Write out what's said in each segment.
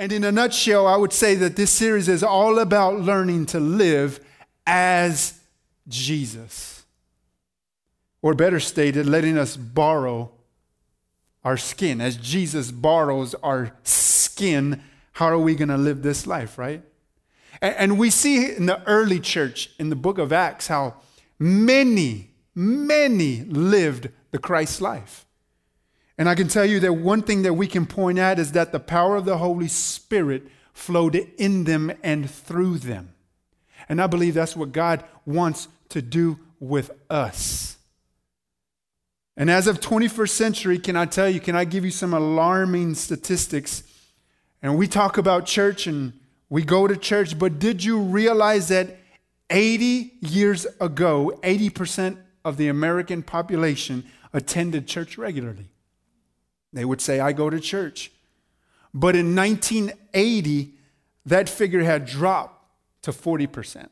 And in a nutshell, I would say that this series is all about learning to live as Jesus. Or better stated, letting us borrow our skin. As Jesus borrows our skin, how are we going to live this life, right? And, we see in the early church, in the book of Acts, how many, many lived the Christ life. And I can tell you that one thing that we can point at is that the power of the Holy Spirit flowed in them and through them. And I believe that's what God wants to do with us. And as of 21st century, can I tell you, can I give you some alarming statistics? And we talk about church and we go to church, but did you realize that 80 years ago, 80% of the American population attended church regularly? They would say, I go to church. But in 1980, that figure had dropped to 40%.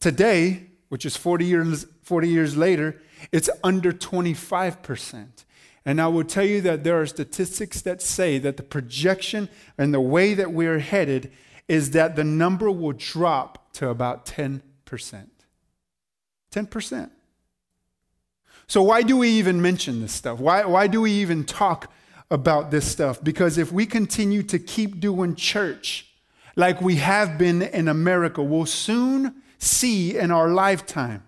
Today, which is 40 years, 40 years later, it's under 25%. And I will tell you that there are statistics that say that the projection and the way that we're headed is that the number will drop to about 10%. 10%. So, why do we even mention this stuff? Why, why do we even talk about this stuff? Because if we continue to keep doing church like we have been in America, we'll soon see in our lifetime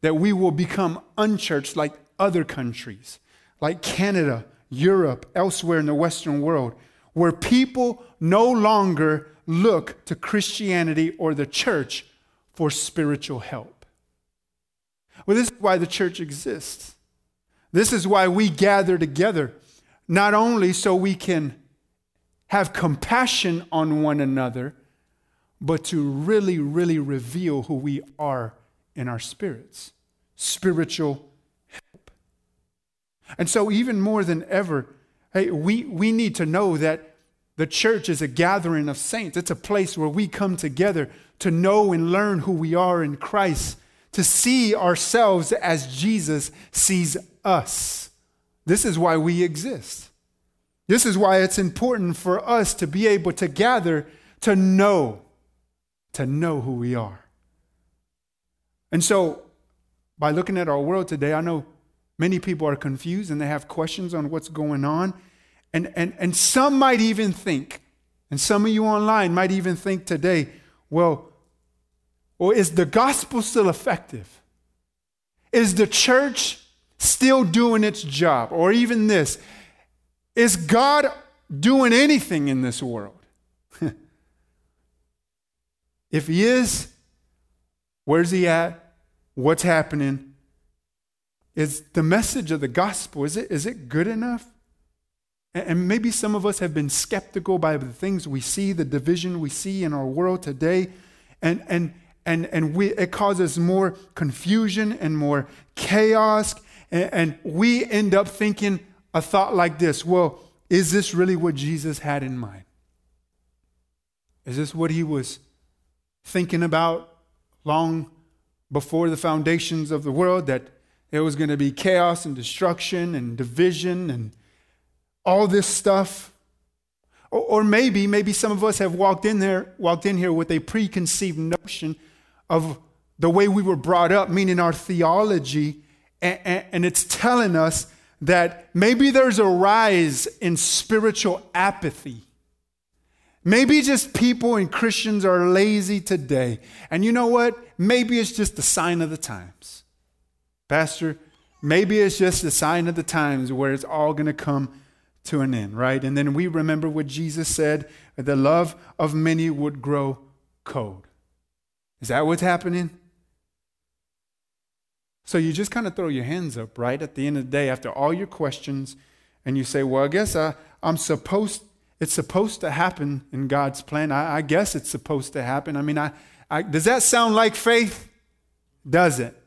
that we will become unchurched like other countries, like Canada, Europe, elsewhere in the Western world, where people no longer look to Christianity or the church for spiritual help. Well, this is why the church exists. This is why we gather together, not only so we can have compassion on one another, but to really, really reveal who we are in our spirits spiritual help. And so, even more than ever, hey, we, we need to know that the church is a gathering of saints. It's a place where we come together to know and learn who we are in Christ to see ourselves as Jesus sees us. This is why we exist. This is why it's important for us to be able to gather to know, to know who we are. And so, by looking at our world today, I know many people are confused and they have questions on what's going on. And, and, and some might even think, and some of you online might even think today, well, or is the gospel still effective? Is the church still doing its job? Or even this is God doing anything in this world? if He is, where's He at? What's happening? Is the message of the gospel, is it, is it good enough? And maybe some of us have been skeptical by the things we see, the division we see in our world today. And, and, and, and we, it causes more confusion and more chaos. And, and we end up thinking a thought like this well, is this really what Jesus had in mind? Is this what he was thinking about long before the foundations of the world? That there was going to be chaos and destruction and division and all this stuff? Or, or maybe, maybe some of us have walked in there, walked in here with a preconceived notion of the way we were brought up, meaning our theology, and, and, and it's telling us that maybe there's a rise in spiritual apathy. Maybe just people and Christians are lazy today. And you know what? Maybe it's just the sign of the times. Pastor, maybe it's just the sign of the times where it's all going to come to an end, right? And then we remember what Jesus said the love of many would grow cold. Is that what's happening? So you just kind of throw your hands up, right? At the end of the day, after all your questions, and you say, Well, I guess I, I'm supposed, it's supposed to happen in God's plan. I, I guess it's supposed to happen. I mean, I, I, does that sound like faith? Does it?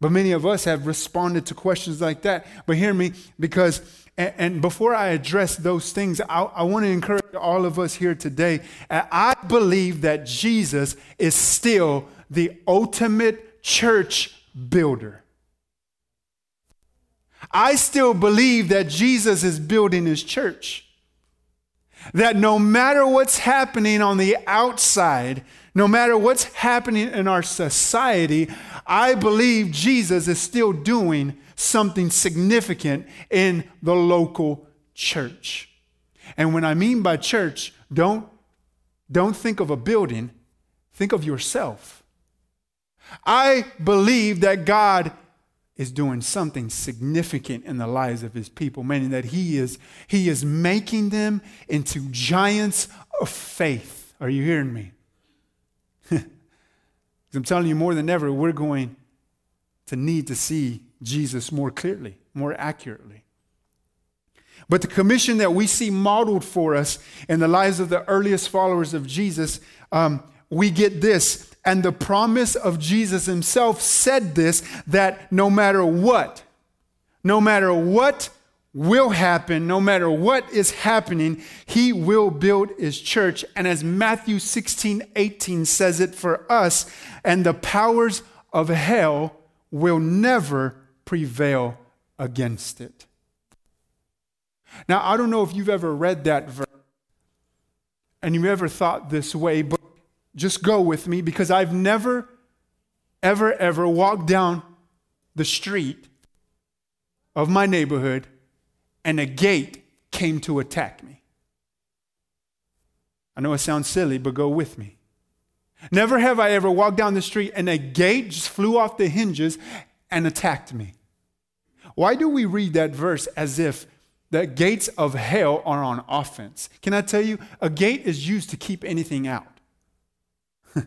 But many of us have responded to questions like that. But hear me, because and, and before I address those things, I, I want to encourage all of us here today. I believe that Jesus is still the ultimate church builder. I still believe that Jesus is building his church. That no matter what's happening on the outside, no matter what's happening in our society, I believe Jesus is still doing something significant in the local church. And when I mean by church, don't, don't think of a building, think of yourself. I believe that God is doing something significant in the lives of his people, meaning that he is, he is making them into giants of faith. Are you hearing me? I'm telling you, more than ever, we're going to need to see Jesus more clearly, more accurately. But the commission that we see modeled for us in the lives of the earliest followers of Jesus, um, we get this. And the promise of Jesus himself said this that no matter what, no matter what will happen, no matter what is happening, he will build his church. And as Matthew 16, 18 says it for us, and the powers of hell will never prevail against it. Now, I don't know if you've ever read that verse and you've ever thought this way, but just go with me because I've never, ever, ever walked down the street of my neighborhood and a gate came to attack me. I know it sounds silly, but go with me. Never have I ever walked down the street and a gate just flew off the hinges and attacked me. Why do we read that verse as if the gates of hell are on offense? Can I tell you, a gate is used to keep anything out.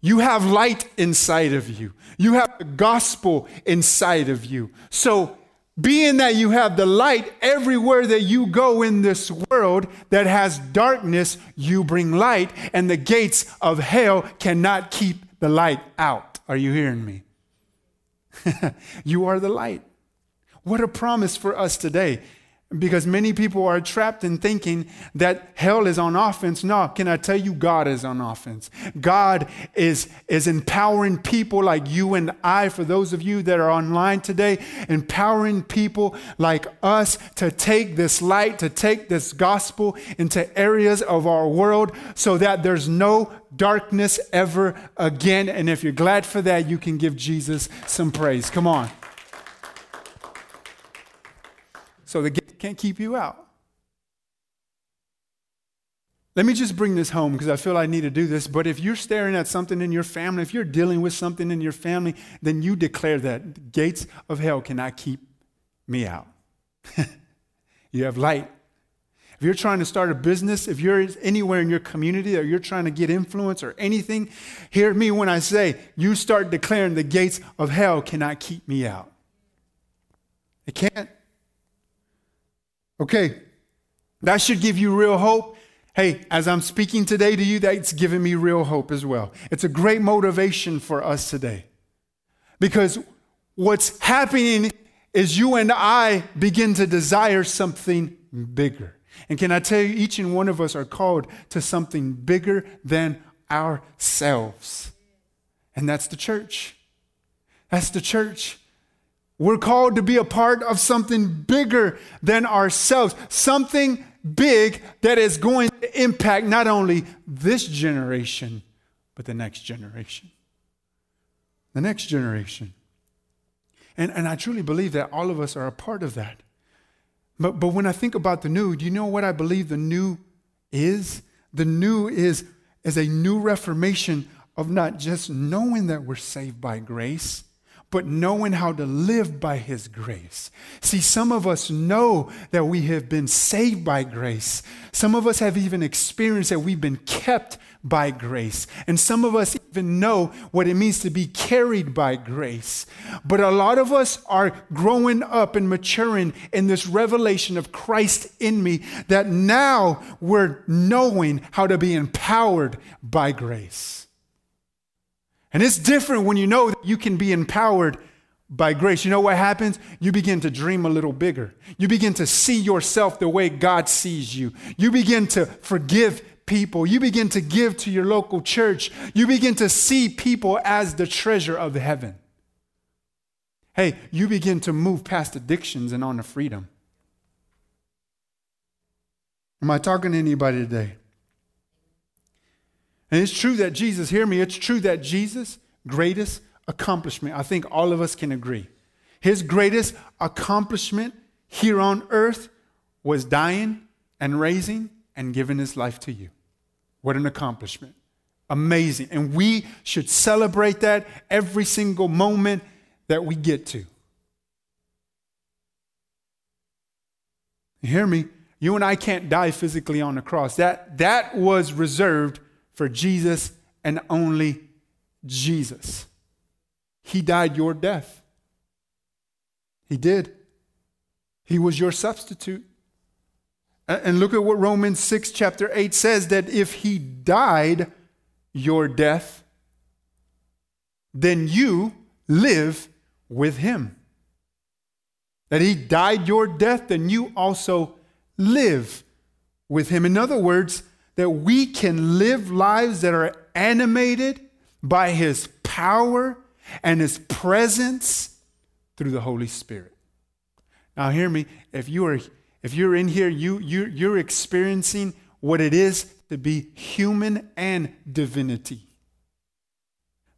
you have light inside of you, you have the gospel inside of you. So, being that you have the light everywhere that you go in this world that has darkness, you bring light, and the gates of hell cannot keep the light out. Are you hearing me? you are the light. What a promise for us today. Because many people are trapped in thinking that hell is on offense. No, can I tell you, God is on offense. God is, is empowering people like you and I, for those of you that are online today, empowering people like us to take this light, to take this gospel into areas of our world so that there's no darkness ever again. And if you're glad for that, you can give Jesus some praise. Come on. So the can't keep you out. Let me just bring this home because I feel I need to do this. But if you're staring at something in your family, if you're dealing with something in your family, then you declare that the gates of hell cannot keep me out. you have light. If you're trying to start a business, if you're anywhere in your community or you're trying to get influence or anything, hear me when I say you start declaring the gates of hell cannot keep me out. It can't. Okay, that should give you real hope. Hey, as I'm speaking today to you, that's giving me real hope as well. It's a great motivation for us today. Because what's happening is you and I begin to desire something bigger. And can I tell you, each and one of us are called to something bigger than ourselves. And that's the church. That's the church. We're called to be a part of something bigger than ourselves, something big that is going to impact not only this generation, but the next generation. The next generation. And, and I truly believe that all of us are a part of that. But, but when I think about the new, do you know what I believe the new is? The new is, is a new reformation of not just knowing that we're saved by grace, but knowing how to live by His grace. See, some of us know that we have been saved by grace. Some of us have even experienced that we've been kept by grace. And some of us even know what it means to be carried by grace. But a lot of us are growing up and maturing in this revelation of Christ in me that now we're knowing how to be empowered by grace. And it's different when you know that you can be empowered by grace. You know what happens? You begin to dream a little bigger. You begin to see yourself the way God sees you. You begin to forgive people. You begin to give to your local church. You begin to see people as the treasure of heaven. hey, you begin to move past addictions and on to freedom. Am I talking to anybody today? And it's true that Jesus, hear me, it's true that Jesus' greatest accomplishment, I think all of us can agree, his greatest accomplishment here on earth was dying and raising and giving his life to you. What an accomplishment. Amazing. And we should celebrate that every single moment that we get to. You hear me? You and I can't die physically on the cross. That, that was reserved for Jesus and only Jesus. He died your death. He did. He was your substitute. And look at what Romans 6, chapter 8 says that if he died your death, then you live with him. That he died your death, then you also live with him. In other words, that we can live lives that are animated by his power and his presence through the Holy Spirit. Now hear me, if you are if you're in here, you, you, you're experiencing what it is to be human and divinity.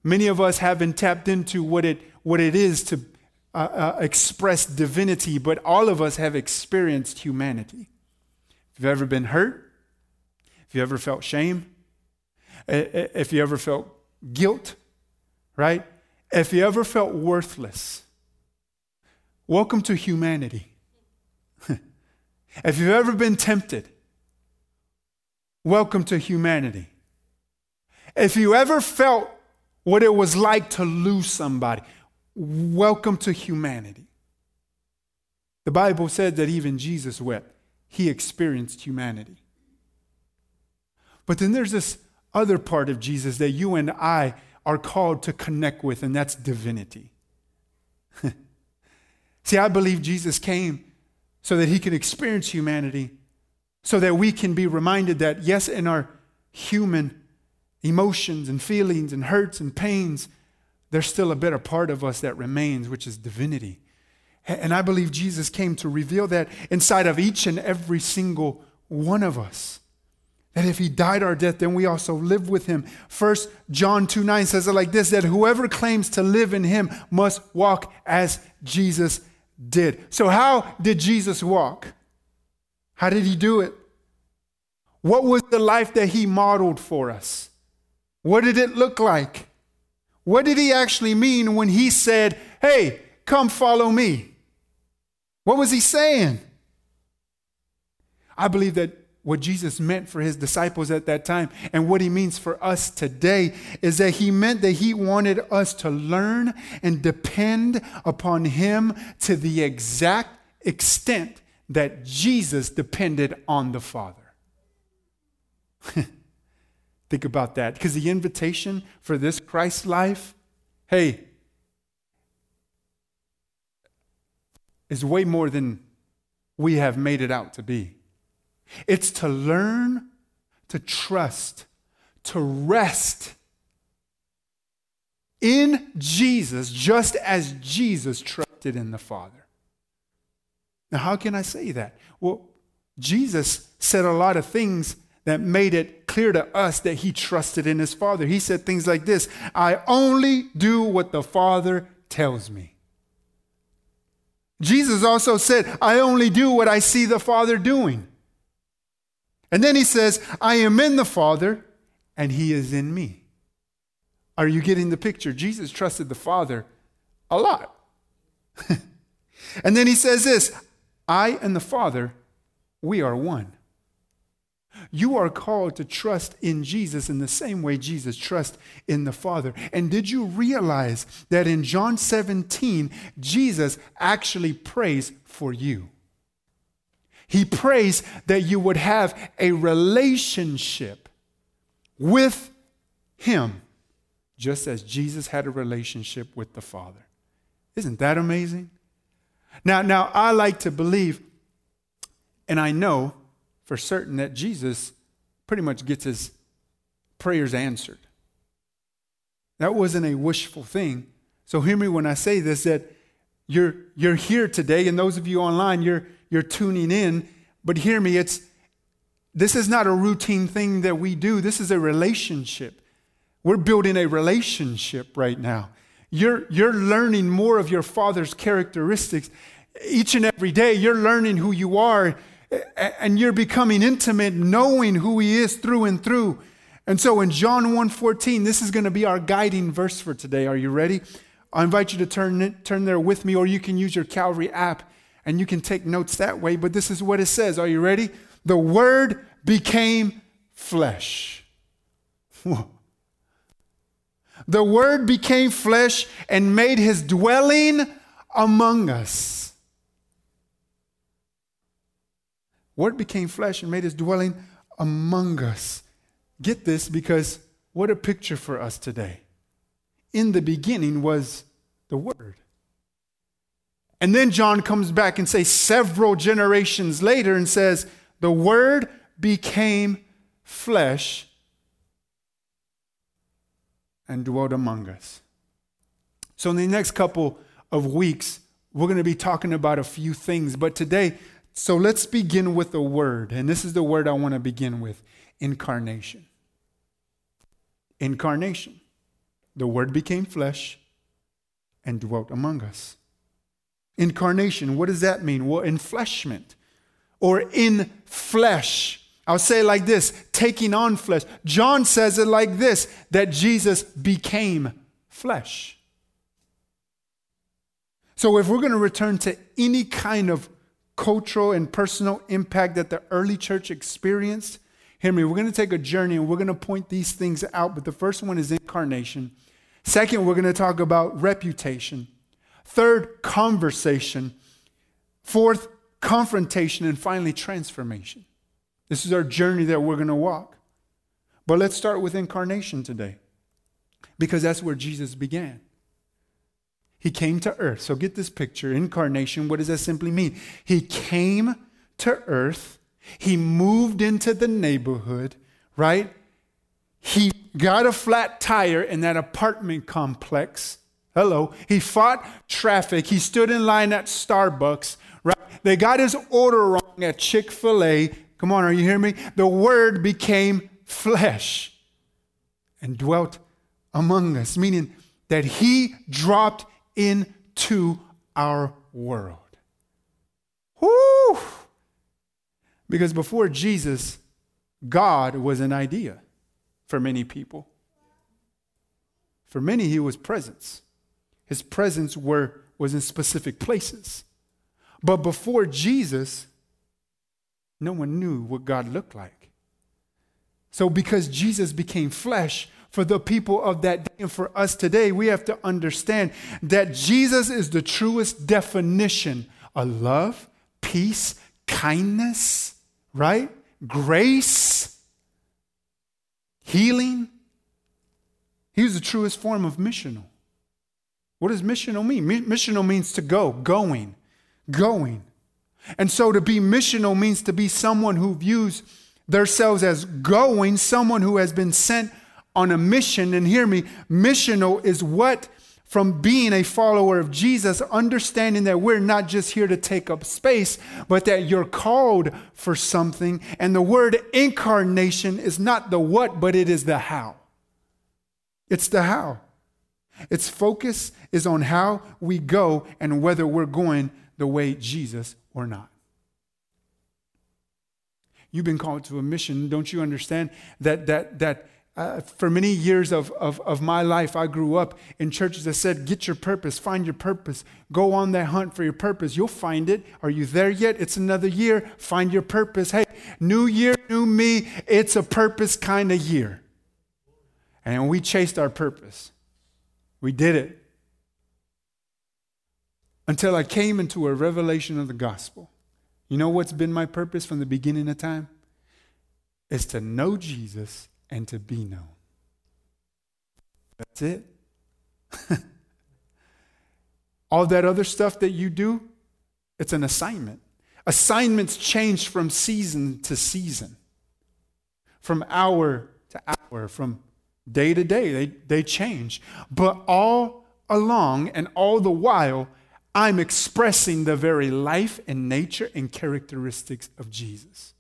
Many of us haven't tapped into what it, what it is to uh, uh, express divinity, but all of us have experienced humanity. If you've ever been hurt, if you ever felt shame, if you ever felt guilt, right? If you ever felt worthless, welcome to humanity. If you've ever been tempted, welcome to humanity. If you ever felt what it was like to lose somebody, welcome to humanity. The Bible said that even Jesus wept, he experienced humanity. But then there's this other part of Jesus that you and I are called to connect with, and that's divinity. See, I believe Jesus came so that he can experience humanity, so that we can be reminded that, yes, in our human emotions and feelings and hurts and pains, there's still a better part of us that remains, which is divinity. And I believe Jesus came to reveal that inside of each and every single one of us. That if he died our death, then we also live with him. First John 2 9 says it like this that whoever claims to live in him must walk as Jesus did. So, how did Jesus walk? How did he do it? What was the life that he modeled for us? What did it look like? What did he actually mean when he said, Hey, come follow me? What was he saying? I believe that what Jesus meant for his disciples at that time and what he means for us today is that he meant that he wanted us to learn and depend upon him to the exact extent that Jesus depended on the Father. Think about that because the invitation for this Christ life, hey, is way more than we have made it out to be. It's to learn to trust, to rest in Jesus, just as Jesus trusted in the Father. Now, how can I say that? Well, Jesus said a lot of things that made it clear to us that he trusted in his Father. He said things like this I only do what the Father tells me. Jesus also said, I only do what I see the Father doing. And then he says, I am in the Father, and he is in me. Are you getting the picture? Jesus trusted the Father a lot. and then he says this I and the Father, we are one. You are called to trust in Jesus in the same way Jesus trusts in the Father. And did you realize that in John 17, Jesus actually prays for you? He prays that you would have a relationship with Him, just as Jesus had a relationship with the Father. Isn't that amazing? Now, now I like to believe, and I know for certain that Jesus pretty much gets his prayers answered. That wasn't a wishful thing. So hear me when I say this that you're, you're here today, and those of you online, you're, you're tuning in. But hear me, it's, this is not a routine thing that we do. This is a relationship. We're building a relationship right now. You're, you're learning more of your father's characteristics. Each and every day, you're learning who you are and you're becoming intimate, knowing who he is through and through. And so in John 1:14, this is going to be our guiding verse for today. Are you ready? I invite you to turn, turn there with me, or you can use your Calvary app and you can take notes that way. But this is what it says. Are you ready? The Word became flesh. The Word became flesh and made his dwelling among us. Word became flesh and made his dwelling among us. Get this because what a picture for us today. In the beginning was the Word. And then John comes back and says several generations later and says, the Word became flesh and dwelt among us. So, in the next couple of weeks, we're going to be talking about a few things. But today, so let's begin with a word. And this is the word I want to begin with incarnation. Incarnation. The word became flesh and dwelt among us. Incarnation, what does that mean? Well, enfleshment or in flesh. I'll say it like this taking on flesh. John says it like this that Jesus became flesh. So, if we're going to return to any kind of cultural and personal impact that the early church experienced, hear me, we're going to take a journey and we're going to point these things out. But the first one is incarnation. Second, we're going to talk about reputation. Third, conversation. Fourth, confrontation. And finally, transformation. This is our journey that we're going to walk. But let's start with incarnation today because that's where Jesus began. He came to earth. So get this picture incarnation. What does that simply mean? He came to earth, he moved into the neighborhood, right? He got a flat tire in that apartment complex. Hello. He fought traffic. He stood in line at Starbucks, right? They got his order wrong at Chick fil A. Come on, are you hearing me? The Word became flesh and dwelt among us, meaning that He dropped into our world. Whoo! Because before Jesus, God was an idea for many people. For many, He was presence. His presence were, was in specific places. But before Jesus, no one knew what God looked like. So, because Jesus became flesh for the people of that day and for us today, we have to understand that Jesus is the truest definition of love, peace, kindness, right? Grace, healing. He's the truest form of missional. What does missional mean? Missional means to go, going, going. And so to be missional means to be someone who views themselves as going, someone who has been sent on a mission. And hear me, missional is what from being a follower of Jesus, understanding that we're not just here to take up space, but that you're called for something. And the word incarnation is not the what, but it is the how. It's the how. Its focus is on how we go and whether we're going the way Jesus or not. You've been called to a mission. Don't you understand that, that, that uh, for many years of, of, of my life, I grew up in churches that said, Get your purpose, find your purpose, go on that hunt for your purpose. You'll find it. Are you there yet? It's another year. Find your purpose. Hey, new year, new me. It's a purpose kind of year. And we chased our purpose. We did it until I came into a revelation of the gospel. You know what's been my purpose from the beginning of time? Is to know Jesus and to be known. That's it. All that other stuff that you do, it's an assignment. Assignments change from season to season, from hour to hour, from day to day. They, they change. But all along and all the while, I'm expressing the very life and nature and characteristics of Jesus.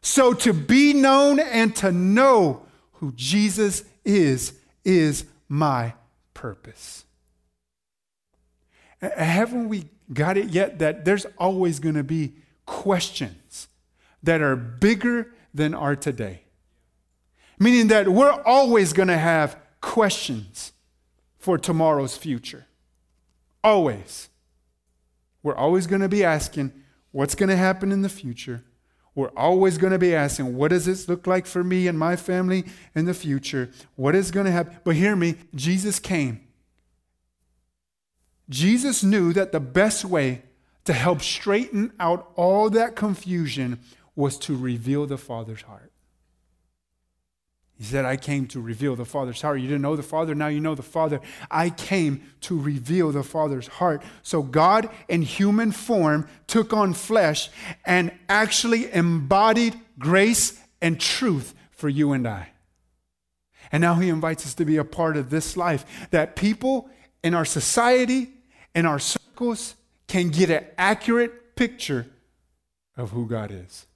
So to be known and to know who Jesus is, is my purpose. Haven't we got it yet that there's always going to be questions that are bigger than are today? Meaning that we're always going to have questions for tomorrow's future. Always. We're always going to be asking, what's going to happen in the future? We're always going to be asking, what does this look like for me and my family in the future? What is going to happen? But hear me, Jesus came. Jesus knew that the best way to help straighten out all that confusion was to reveal the Father's heart. He said, I came to reveal the Father's heart. You didn't know the Father, now you know the Father. I came to reveal the Father's heart. So God, in human form, took on flesh and actually embodied grace and truth for you and I. And now He invites us to be a part of this life that people in our society, in our circles, can get an accurate picture of who God is.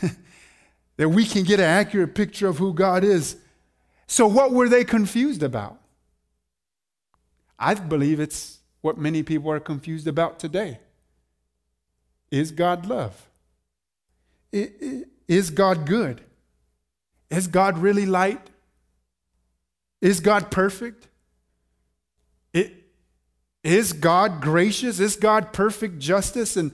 that we can get an accurate picture of who God is. So, what were they confused about? I believe it's what many people are confused about today. Is God love? Is God good? Is God really light? Is God perfect? Is God gracious? Is God perfect justice? And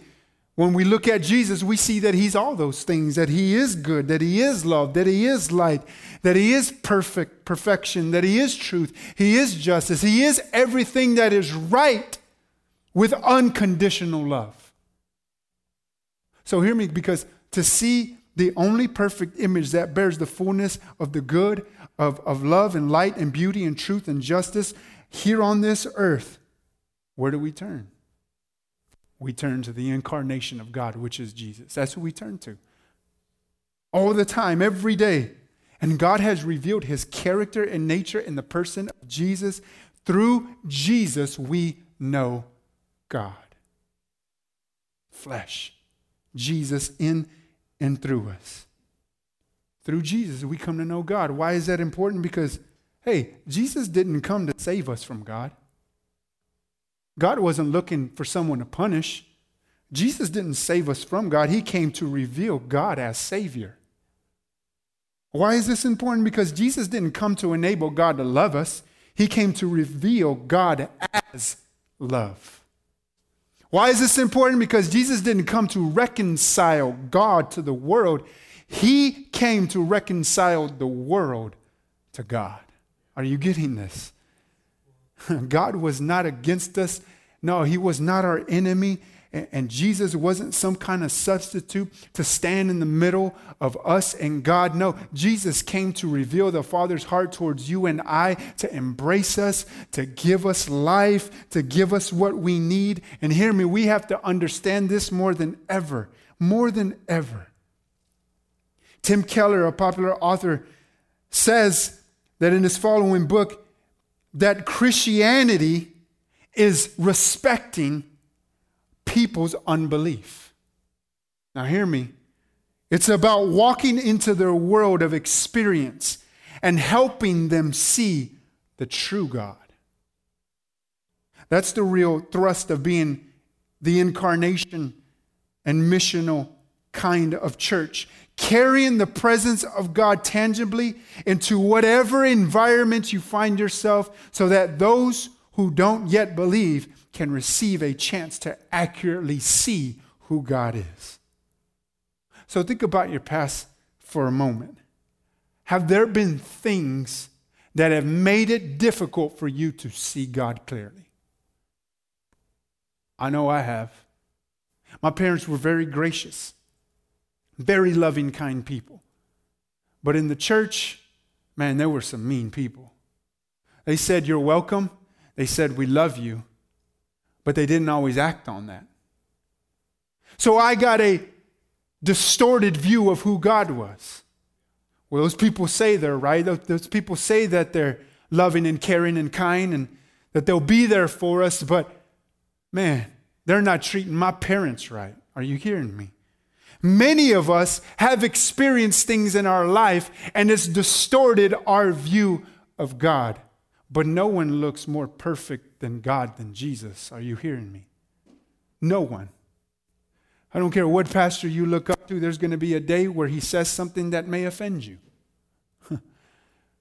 when we look at Jesus, we see that he's all those things, that he is good, that he is love, that he is light, that he is perfect, perfection, that he is truth, he is justice, he is everything that is right with unconditional love. So hear me, because to see the only perfect image that bears the fullness of the good, of, of love and light and beauty and truth and justice here on this earth, where do we turn? We turn to the incarnation of God, which is Jesus. That's who we turn to. All the time, every day. And God has revealed his character and nature in the person of Jesus. Through Jesus, we know God. Flesh. Jesus in and through us. Through Jesus, we come to know God. Why is that important? Because, hey, Jesus didn't come to save us from God. God wasn't looking for someone to punish. Jesus didn't save us from God, He came to reveal God as Savior. Why is this important? Because Jesus didn't come to enable God to love us, He came to reveal God as love. Why is this important? Because Jesus didn't come to reconcile God to the world, He came to reconcile the world to God. Are you getting this? God was not against us. No, he was not our enemy. And Jesus wasn't some kind of substitute to stand in the middle of us and God. No, Jesus came to reveal the Father's heart towards you and I, to embrace us, to give us life, to give us what we need. And hear me, we have to understand this more than ever, more than ever. Tim Keller, a popular author, says that in his following book, that Christianity is respecting people's unbelief. Now, hear me. It's about walking into their world of experience and helping them see the true God. That's the real thrust of being the incarnation and missional kind of church carrying the presence of God tangibly into whatever environment you find yourself so that those who don't yet believe can receive a chance to accurately see who God is. So think about your past for a moment. Have there been things that have made it difficult for you to see God clearly? I know I have. My parents were very gracious. Very loving, kind people. But in the church, man, there were some mean people. They said, You're welcome. They said, We love you. But they didn't always act on that. So I got a distorted view of who God was. Well, those people say they're right. Those people say that they're loving and caring and kind and that they'll be there for us, but man, they're not treating my parents right. Are you hearing me? Many of us have experienced things in our life and it's distorted our view of God. But no one looks more perfect than God than Jesus. Are you hearing me? No one. I don't care what pastor you look up to, there's going to be a day where he says something that may offend you.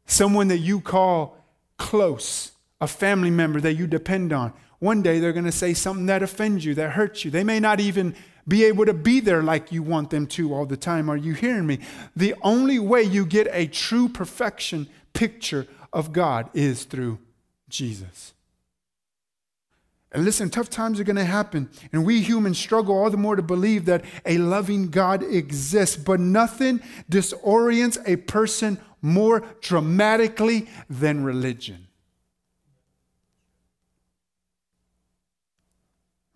Someone that you call close, a family member that you depend on. One day they're going to say something that offends you, that hurts you. They may not even be able to be there like you want them to all the time. Are you hearing me? The only way you get a true perfection picture of God is through Jesus. And listen, tough times are going to happen. And we humans struggle all the more to believe that a loving God exists. But nothing disorients a person more dramatically than religion.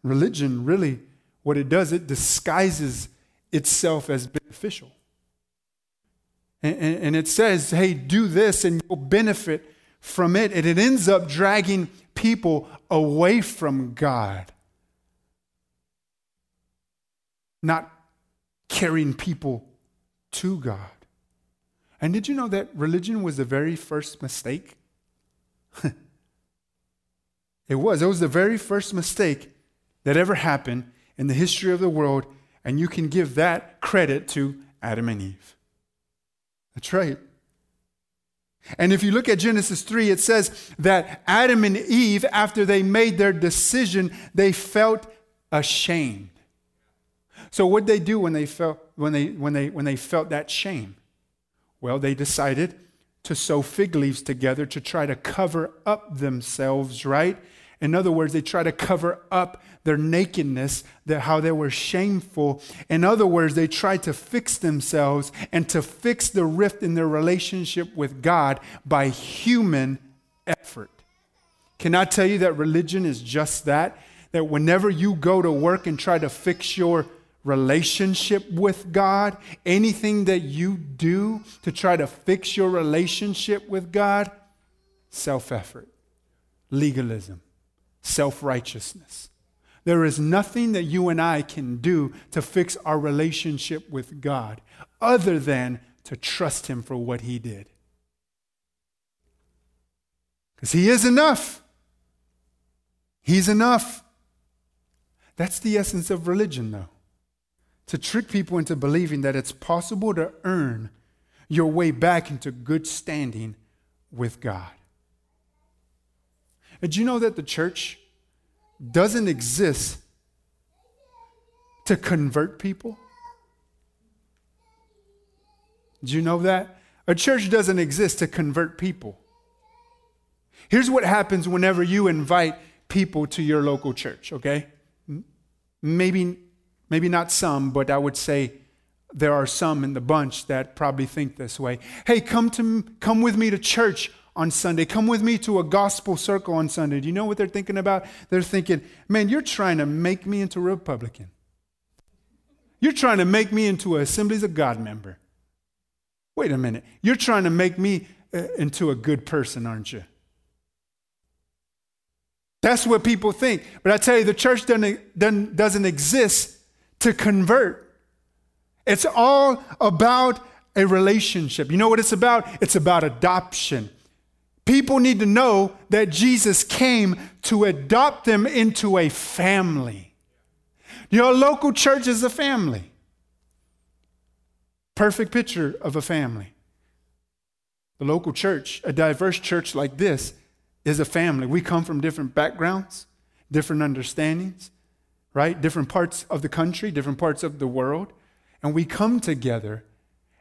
Religion really what it does, it disguises itself as beneficial. And, and, and, it says, hey, do this and you'll benefit from it. And it ends up dragging people away from God, not carrying people to God. And did you know that religion was the very first mistake? it was. It was the very first mistake that ever happened in the history of the world, and you can give that credit to Adam and Eve. That's right. And if you look at Genesis 3, it says that Adam and Eve, after they made their decision, they felt ashamed. So what did they do when they felt when they when they when they felt that shame? Well, they decided to sew fig leaves together to try to cover up themselves, right? In other words, they try to cover up their nakedness, how they were shameful. In other words, they try to fix themselves and to fix the rift in their relationship with God by human effort. Can I tell you that religion is just that? That whenever you go to work and try to fix your relationship with God, anything that you do to try to fix your relationship with God, self effort, legalism self righteousness. There is nothing that you and I can do to fix our relationship with God other than to trust Him for what He did. Because He is enough. He's enough. That's the essence of religion, though. To trick people into believing that it's possible to earn your way back into good standing with God. Did you know that the church doesn't exist to convert people? Do you know that? A church doesn't exist to convert people. Here's what happens whenever you invite people to your local church, okay? Maybe, maybe not some, but I would say there are some in the bunch that probably think this way. Hey, come to come with me to church on Sunday. Come with me to a gospel circle on Sunday. Do you know what they're thinking about? They're thinking, man, you're trying to make me into a Republican. You're trying to make me into an Assemblies of God member. Wait a minute. You're trying to make me uh, into a good person, aren't you? That's what people think. But I tell you, the church doesn't, doesn't, doesn't exist to convert. It's all about a relationship. You know what it's about? It's about adoption. People need to know that Jesus came to adopt them into a family. Your local church is a family. Perfect picture of a family. The local church, a diverse church like this, is a family. We come from different backgrounds, different understandings, right? Different parts of the country, different parts of the world. And we come together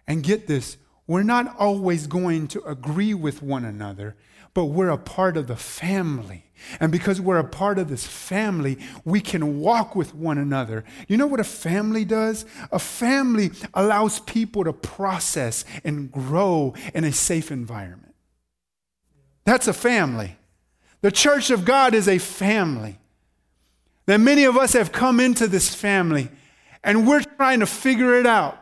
and get this we're not always going to agree with one another, but we're a part of the family. And because we're a part of this family, we can walk with one another. You know what a family does? A family allows people to process and grow in a safe environment. That's a family. The church of God is a family. That many of us have come into this family and we're trying to figure it out.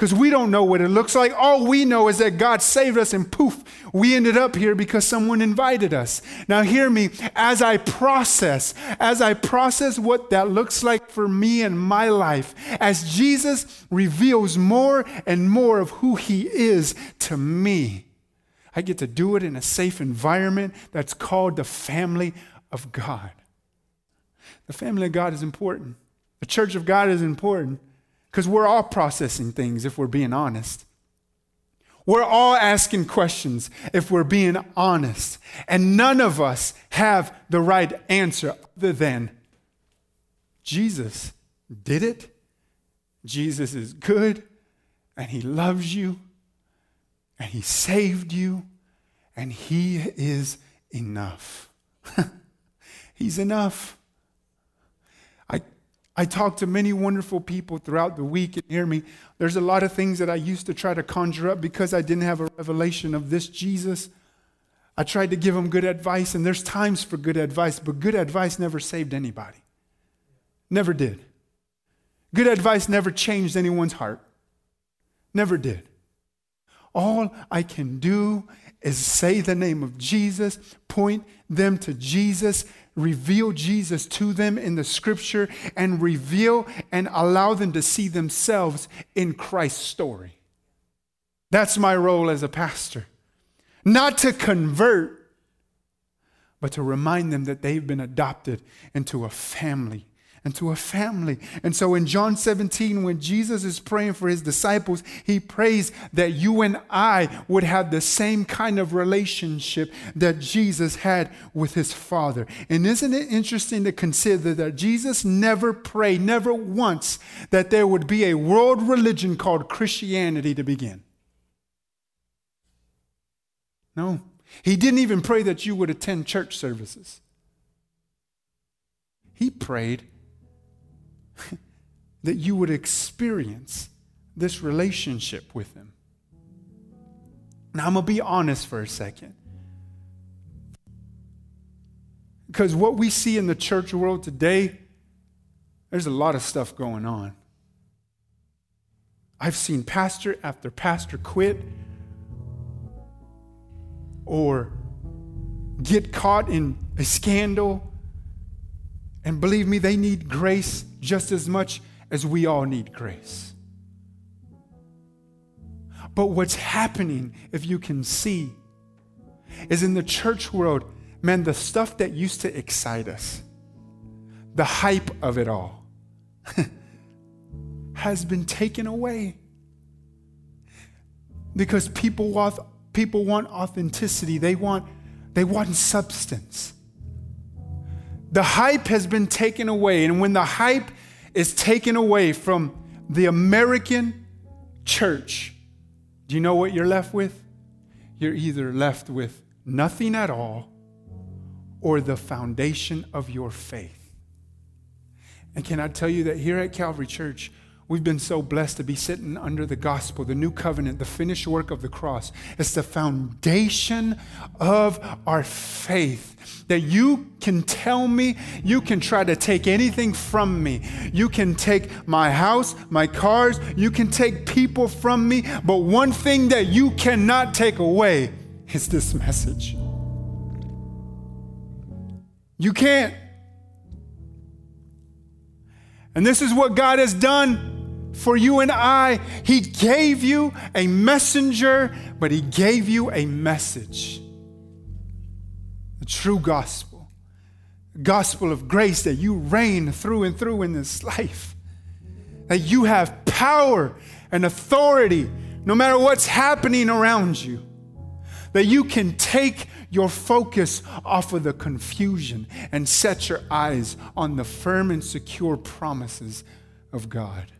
Because we don't know what it looks like. All we know is that God saved us and poof, we ended up here because someone invited us. Now, hear me as I process, as I process what that looks like for me and my life, as Jesus reveals more and more of who he is to me. I get to do it in a safe environment that's called the family of God. The family of God is important. The church of God is important. Because we're all processing things if we're being honest. We're all asking questions if we're being honest. And none of us have the right answer other than Jesus did it. Jesus is good and he loves you and he saved you and he is enough. He's enough. I talk to many wonderful people throughout the week and hear me. There's a lot of things that I used to try to conjure up because I didn't have a revelation of this Jesus. I tried to give them good advice, and there's times for good advice, but good advice never saved anybody. Never did. Good advice never changed anyone's heart. Never did. All I can do is say the name of Jesus, point them to Jesus, reveal Jesus to them in the scripture and reveal and allow them to see themselves in Christ's story. That's my role as a pastor. Not to convert, but to remind them that they've been adopted into a family and to a family. And so in John 17, when Jesus is praying for his disciples, he prays that you and I would have the same kind of relationship that Jesus had with his Father. And isn't it interesting to consider that Jesus never prayed, never once, that there would be a world religion called Christianity to begin? No. He didn't even pray that you would attend church services. He prayed that you would experience this relationship with Him. Now, I'm going to be honest for a second. Because what we see in the church world today, there's a lot of stuff going on. I've seen pastor after pastor quit or get caught in a scandal. And believe me, they need grace just as much as we all need grace. But what's happening, if you can see, is in the church world, man, the stuff that used to excite us, the hype of it all, has been taken away. Because people want, people want authenticity, they want, they want substance. The hype has been taken away. And when the hype is taken away from the American church, do you know what you're left with? You're either left with nothing at all or the foundation of your faith. And can I tell you that here at Calvary Church, We've been so blessed to be sitting under the gospel, the new covenant, the finished work of the cross. It's the foundation of our faith. That you can tell me, you can try to take anything from me. You can take my house, my cars, you can take people from me. But one thing that you cannot take away is this message. You can't. And this is what God has done for you and I. He gave you a messenger, but He gave you a message. The true gospel, gospel of grace that you reign through and through in this life. That you have power and authority no matter what's happening around you. That you can take your focus off of the confusion and set your eyes on the firm and secure promises of God.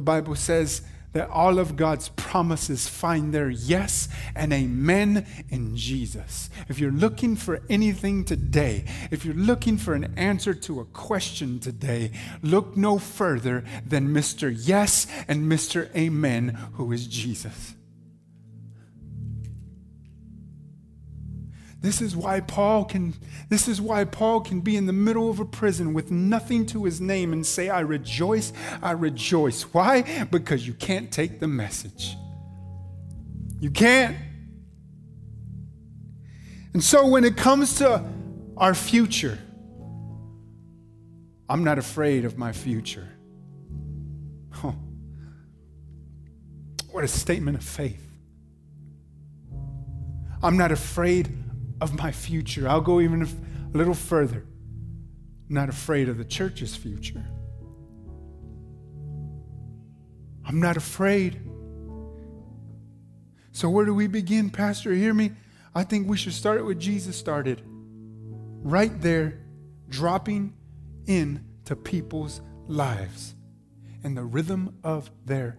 The Bible says that all of God's promises find their yes and amen in Jesus. If you're looking for anything today, if you're looking for an answer to a question today, look no further than Mr. Yes and Mr. Amen, who is Jesus. This is why Paul can this is why Paul can be in the middle of a prison with nothing to his name and say I rejoice, I rejoice. Why? Because you can't take the message. You can't. And so when it comes to our future, I'm not afraid of my future. Oh, what a statement of faith. I'm not afraid of my future. I'll go even a little further. Not afraid of the church's future. I'm not afraid. So, where do we begin, Pastor? Hear me? I think we should start where Jesus started. Right there, dropping into people's lives and the rhythm of their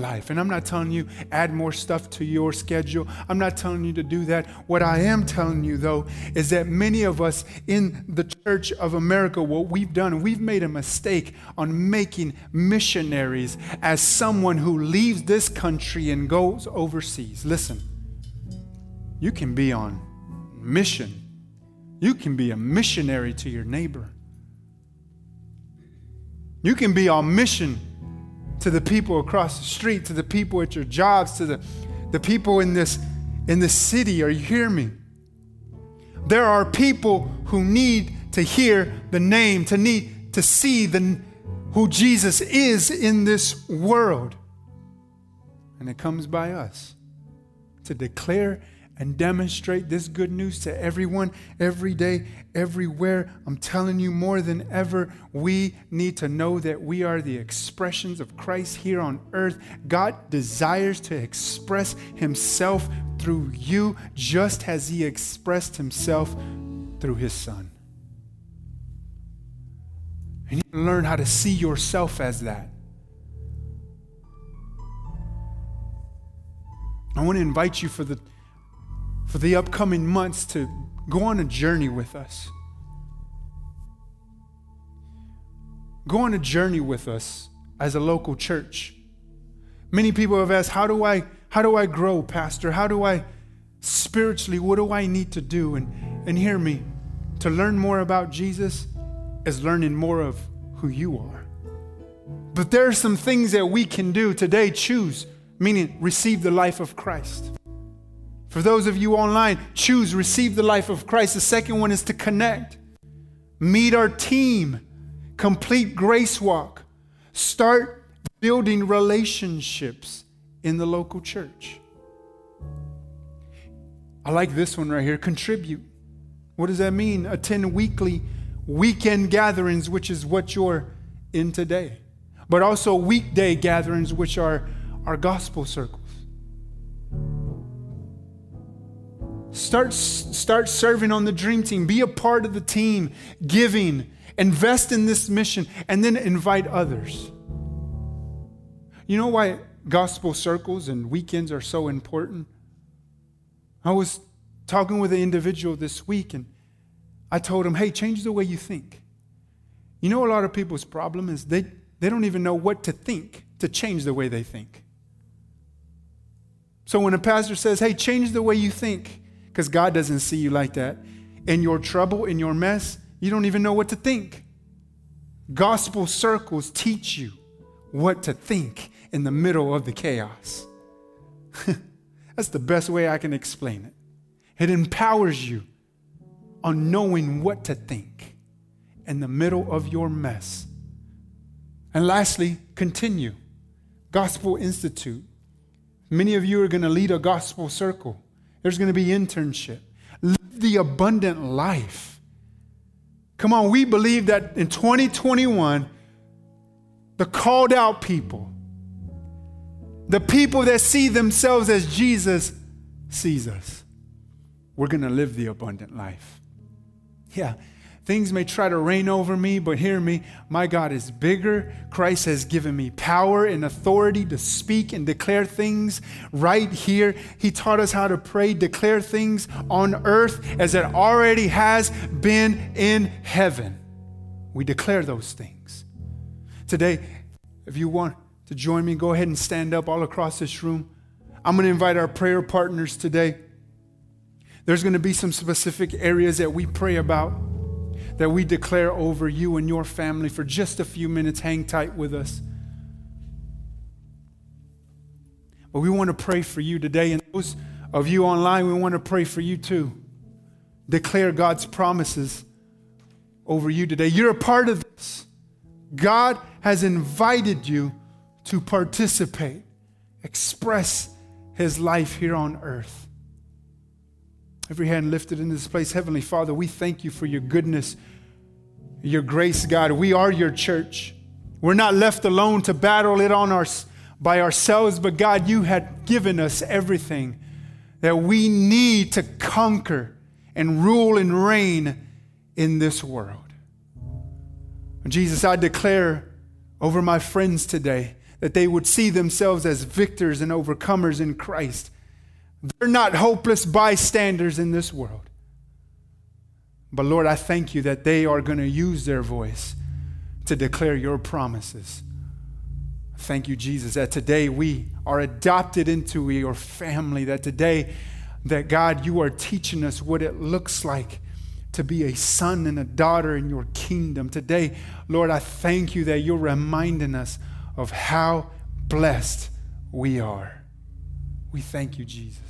life. And I'm not telling you add more stuff to your schedule. I'm not telling you to do that. What I am telling you though is that many of us in the church of America what we've done, we've made a mistake on making missionaries as someone who leaves this country and goes overseas. Listen. You can be on mission. You can be a missionary to your neighbor. You can be on mission to the people across the street, to the people at your jobs, to the, the people in this, in this city. Are you hear me? There are people who need to hear the name, to need to see the, who Jesus is in this world. And it comes by us to declare and demonstrate this good news to everyone, every day, everywhere. I'm telling you more than ever, we need to know that we are the expressions of Christ here on earth. God desires to express Himself through you, just as He expressed Himself through His Son. And You learn how to see yourself as that. I want to invite you for the for the upcoming months to go on a journey with us. Go on a journey with us as a local church. Many people have asked, How do I, how do I grow, Pastor? How do I spiritually, what do I need to do? And, and hear me, to learn more about Jesus is learning more of who you are. But there are some things that we can do today. Choose, meaning receive the life of Christ. For those of you online, choose, receive the life of Christ. The second one is to connect, meet our team, complete grace walk, start building relationships in the local church. I like this one right here contribute. What does that mean? Attend weekly weekend gatherings, which is what you're in today, but also weekday gatherings, which are our gospel circles. Start, start serving on the dream team. Be a part of the team, giving, invest in this mission, and then invite others. You know why gospel circles and weekends are so important? I was talking with an individual this week, and I told him, hey, change the way you think. You know, a lot of people's problem is they, they don't even know what to think to change the way they think. So when a pastor says, hey, change the way you think, because God doesn't see you like that. In your trouble, in your mess, you don't even know what to think. Gospel circles teach you what to think in the middle of the chaos. That's the best way I can explain it. It empowers you on knowing what to think in the middle of your mess. And lastly, continue. Gospel Institute. Many of you are going to lead a gospel circle. There's going to be internship. Live the abundant life. Come on, we believe that in 2021, the called out people, the people that see themselves as Jesus sees us, we're going to live the abundant life. Yeah, Things may try to reign over me, but hear me. My God is bigger. Christ has given me power and authority to speak and declare things right here. He taught us how to pray, declare things on earth as it already has been in heaven. We declare those things. Today, if you want to join me, go ahead and stand up all across this room. I'm going to invite our prayer partners today. There's going to be some specific areas that we pray about, that we declare over you and your family for just a few minutes. Hang tight with us. But we want to pray for you today. And those of you online, we want to pray for you too. Declare God's promises over you today. You're a part of this. God has invited you to participate, express his life here on earth. Every hand lifted in this place. Heavenly Father, we thank you for your goodness, your grace, God. We are your church. We're not left alone to battle it on our, by ourselves, but God, you had given us everything that we need to conquer and rule and reign in this world. Jesus, I declare over my friends today that they would see themselves as victors and overcomers in Christ. They're not hopeless bystanders in this world. But Lord, I thank you that they are going to use their voice to declare your promises. Thank you, Jesus, that today we are adopted into your family, that today, that God, you are teaching us what it looks like to be a son and a daughter in your kingdom. Today, Lord, I thank you that you're reminding us of how blessed we are. We thank you, Jesus.